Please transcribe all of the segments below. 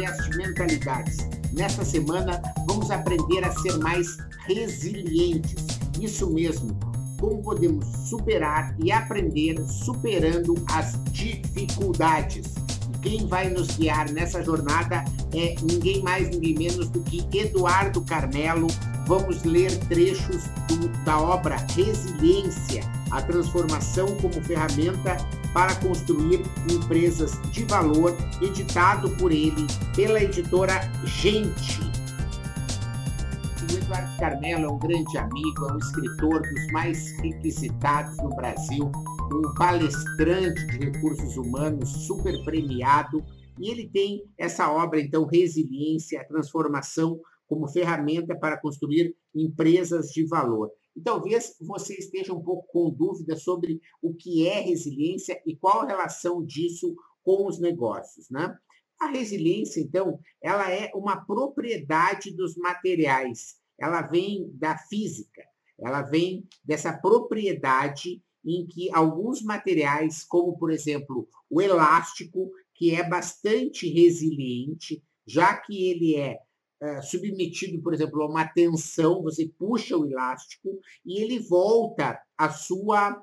podcast Mentalidades. Nesta semana, vamos aprender a ser mais resilientes. Isso mesmo, como podemos superar e aprender superando as dificuldades. Quem vai nos guiar nessa jornada é ninguém mais, ninguém menos do que Eduardo Carmelo. Vamos ler trechos do, da obra Resiliência, a transformação como ferramenta para construir empresas de valor, editado por ele pela editora Gente. O Eduardo Carmelo é um grande amigo, é um escritor dos mais requisitados no Brasil, um palestrante de recursos humanos super premiado, e ele tem essa obra, então, Resiliência, a Transformação como ferramenta para construir empresas de valor. E talvez você esteja um pouco com dúvida sobre o que é resiliência e qual a relação disso com os negócios, né? A resiliência, então, ela é uma propriedade dos materiais. Ela vem da física. Ela vem dessa propriedade em que alguns materiais, como por exemplo o elástico, que é bastante resiliente, já que ele é é, submetido, por exemplo, a uma tensão, você puxa o elástico e ele volta à sua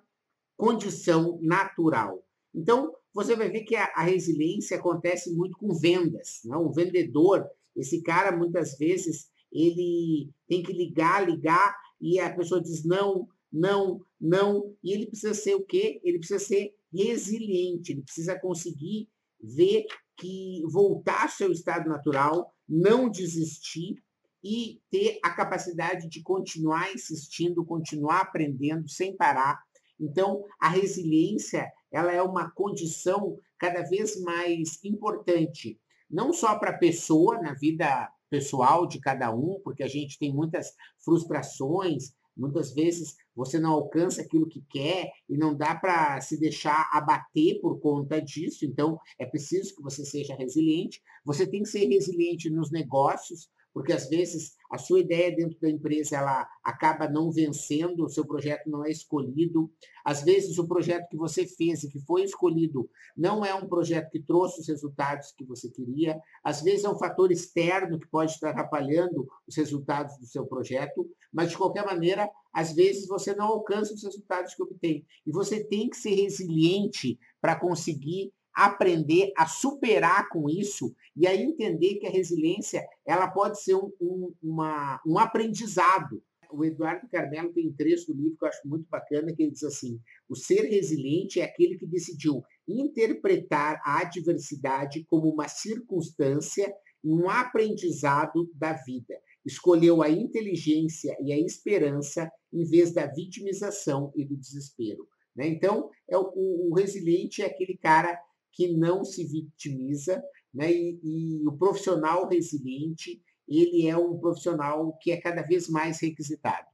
condição natural. Então, você vai ver que a, a resiliência acontece muito com vendas. Né? O vendedor, esse cara, muitas vezes, ele tem que ligar, ligar, e a pessoa diz não, não, não, e ele precisa ser o quê? Ele precisa ser resiliente, ele precisa conseguir ver que voltar ao seu estado natural, não desistir e ter a capacidade de continuar insistindo, continuar aprendendo sem parar. Então, a resiliência, ela é uma condição cada vez mais importante, não só para a pessoa, na vida pessoal de cada um, porque a gente tem muitas frustrações, muitas vezes você não alcança aquilo que quer e não dá para se deixar abater por conta disso. Então, é preciso que você seja resiliente. Você tem que ser resiliente nos negócios, porque às vezes a sua ideia dentro da empresa ela acaba não vencendo, o seu projeto não é escolhido. Às vezes o projeto que você fez e que foi escolhido não é um projeto que trouxe os resultados que você queria. Às vezes é um fator externo que pode estar atrapalhando os resultados do seu projeto, mas de qualquer maneira, às vezes você não alcança os resultados que obtém. E você tem que ser resiliente para conseguir aprender a superar com isso e a entender que a resiliência ela pode ser um, um, uma, um aprendizado. O Eduardo Carmelo tem um trecho do livro que eu acho muito bacana, que ele diz assim, o ser resiliente é aquele que decidiu interpretar a adversidade como uma circunstância e um aprendizado da vida. Escolheu a inteligência e a esperança em vez da vitimização e do desespero. Né? Então, é o, o, o resiliente é aquele cara que não se vitimiza, né? E, e, o profissional resiliente, ele é um profissional que é cada vez mais requisitado.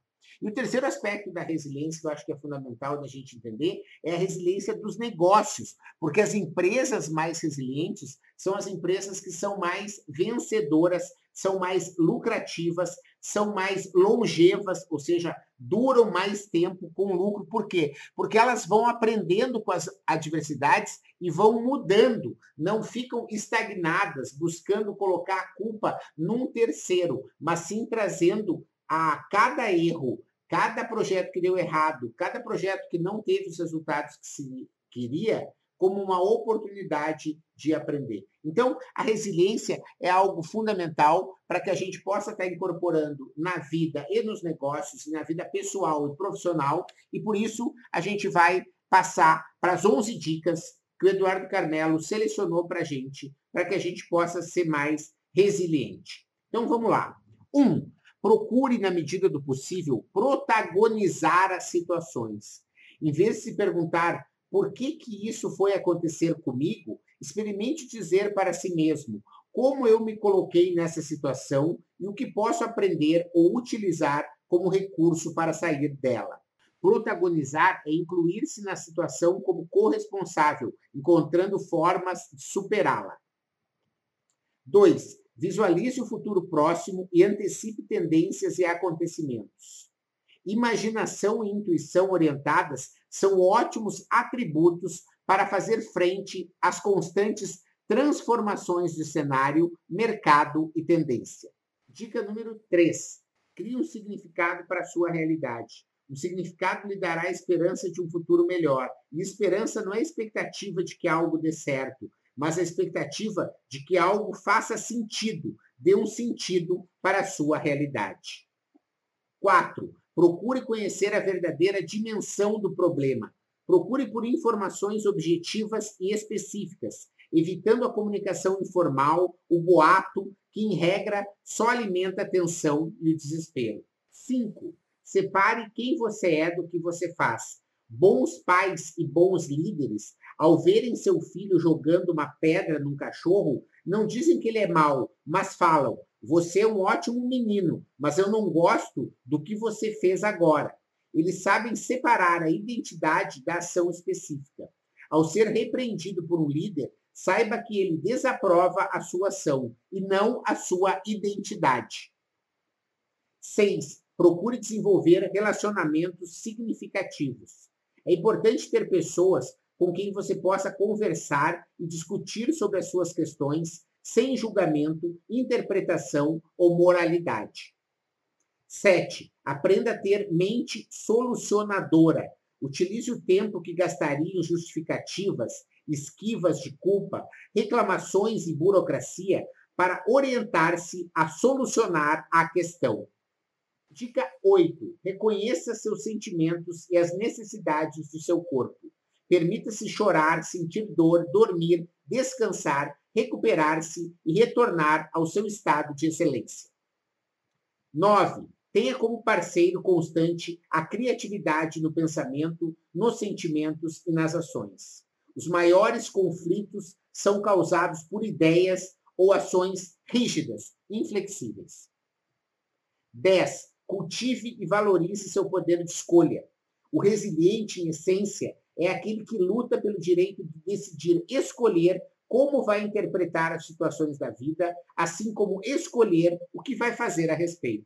E o terceiro aspecto da resiliência, que eu acho que é fundamental da gente entender, é a resiliência dos negócios, porque as empresas mais resilientes são as empresas que são mais vencedoras, são mais lucrativas, são mais longevas, ou seja, duram mais tempo com lucro. Por quê? Porque elas vão aprendendo com as adversidades e vão mudando, não ficam estagnadas, buscando colocar a culpa num terceiro, mas sim trazendo a cada erro, cada projeto que deu errado, cada projeto que não teve os resultados que se queria, como uma oportunidade de aprender. Então, a resiliência é algo fundamental para que a gente possa estar incorporando na vida e nos negócios, na vida pessoal e profissional, e por isso a gente vai passar para as 11 dicas que o Eduardo Carmelo selecionou para a gente, para que a gente possa ser mais resiliente. Então, vamos lá. Um, procure, na medida do possível, protagonizar as situações. Em vez de se perguntar por que, que isso foi acontecer comigo? Experimente dizer para si mesmo como eu me coloquei nessa situação e o que posso aprender ou utilizar como recurso para sair dela. Protagonizar é incluir-se na situação como corresponsável, encontrando formas de superá-la. 2. Visualize o futuro próximo e antecipe tendências e acontecimentos. Imaginação e intuição orientadas são ótimos atributos para fazer frente às constantes transformações de cenário, mercado e tendência. Dica número 3. Crie um significado para a sua realidade. O significado lhe dará a esperança de um futuro melhor. E esperança não é expectativa de que algo dê certo, mas a expectativa de que algo faça sentido, dê um sentido para a sua realidade. 4. Procure conhecer a verdadeira dimensão do problema. Procure por informações objetivas e específicas, evitando a comunicação informal, o boato, que em regra só alimenta a tensão e o desespero. 5. Separe quem você é do que você faz. Bons pais e bons líderes, ao verem seu filho jogando uma pedra num cachorro, não dizem que ele é mau, mas falam: Você é um ótimo menino, mas eu não gosto do que você fez agora. Eles sabem separar a identidade da ação específica. Ao ser repreendido por um líder, saiba que ele desaprova a sua ação e não a sua identidade. 6. Procure desenvolver relacionamentos significativos. É importante ter pessoas com quem você possa conversar e discutir sobre as suas questões sem julgamento, interpretação ou moralidade. 7. Aprenda a ter mente solucionadora. Utilize o tempo que gastaria em justificativas, esquivas de culpa, reclamações e burocracia para orientar-se a solucionar a questão. Dica 8. Reconheça seus sentimentos e as necessidades do seu corpo. Permita-se chorar, sentir dor, dormir, descansar, recuperar-se e retornar ao seu estado de excelência. 9. Tenha como parceiro constante a criatividade no pensamento, nos sentimentos e nas ações. Os maiores conflitos são causados por ideias ou ações rígidas, inflexíveis. 10. Cultive e valorize seu poder de escolha. O resiliente, em essência, é aquele que luta pelo direito de decidir escolher como vai interpretar as situações da vida, assim como escolher o que vai fazer a respeito.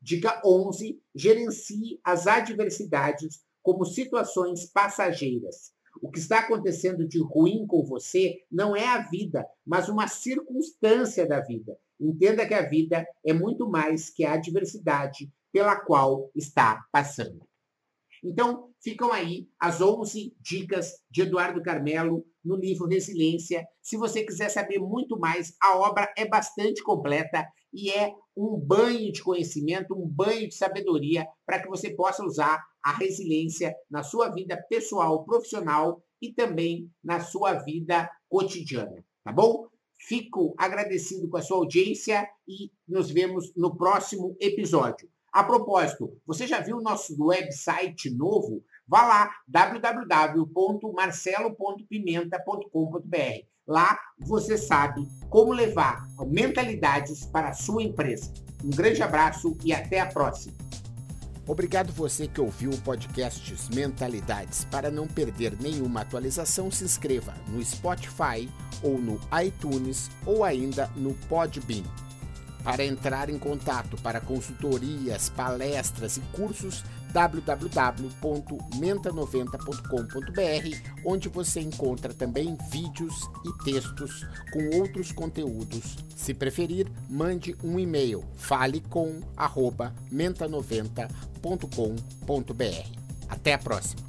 Dica 11. Gerencie as adversidades como situações passageiras. O que está acontecendo de ruim com você não é a vida, mas uma circunstância da vida. Entenda que a vida é muito mais que a adversidade pela qual está passando. Então, ficam aí as 11 dicas de Eduardo Carmelo no livro Resiliência. Se você quiser saber muito mais, a obra é bastante completa e é um banho de conhecimento, um banho de sabedoria para que você possa usar a resiliência na sua vida pessoal, profissional e também na sua vida cotidiana, tá bom? Fico agradecido com a sua audiência e nos vemos no próximo episódio. A propósito, você já viu o nosso website novo? Vá lá, www.marcelo.pimenta.com.br. Lá você sabe como levar mentalidades para a sua empresa. Um grande abraço e até a próxima. Obrigado você que ouviu o podcast Mentalidades. Para não perder nenhuma atualização, se inscreva no Spotify ou no iTunes ou ainda no Podbean. Para entrar em contato para consultorias, palestras e cursos, www.menta90.com.br, onde você encontra também vídeos e textos com outros conteúdos. Se preferir, mande um e-mail falecom@menta90.com.br. Até a próxima.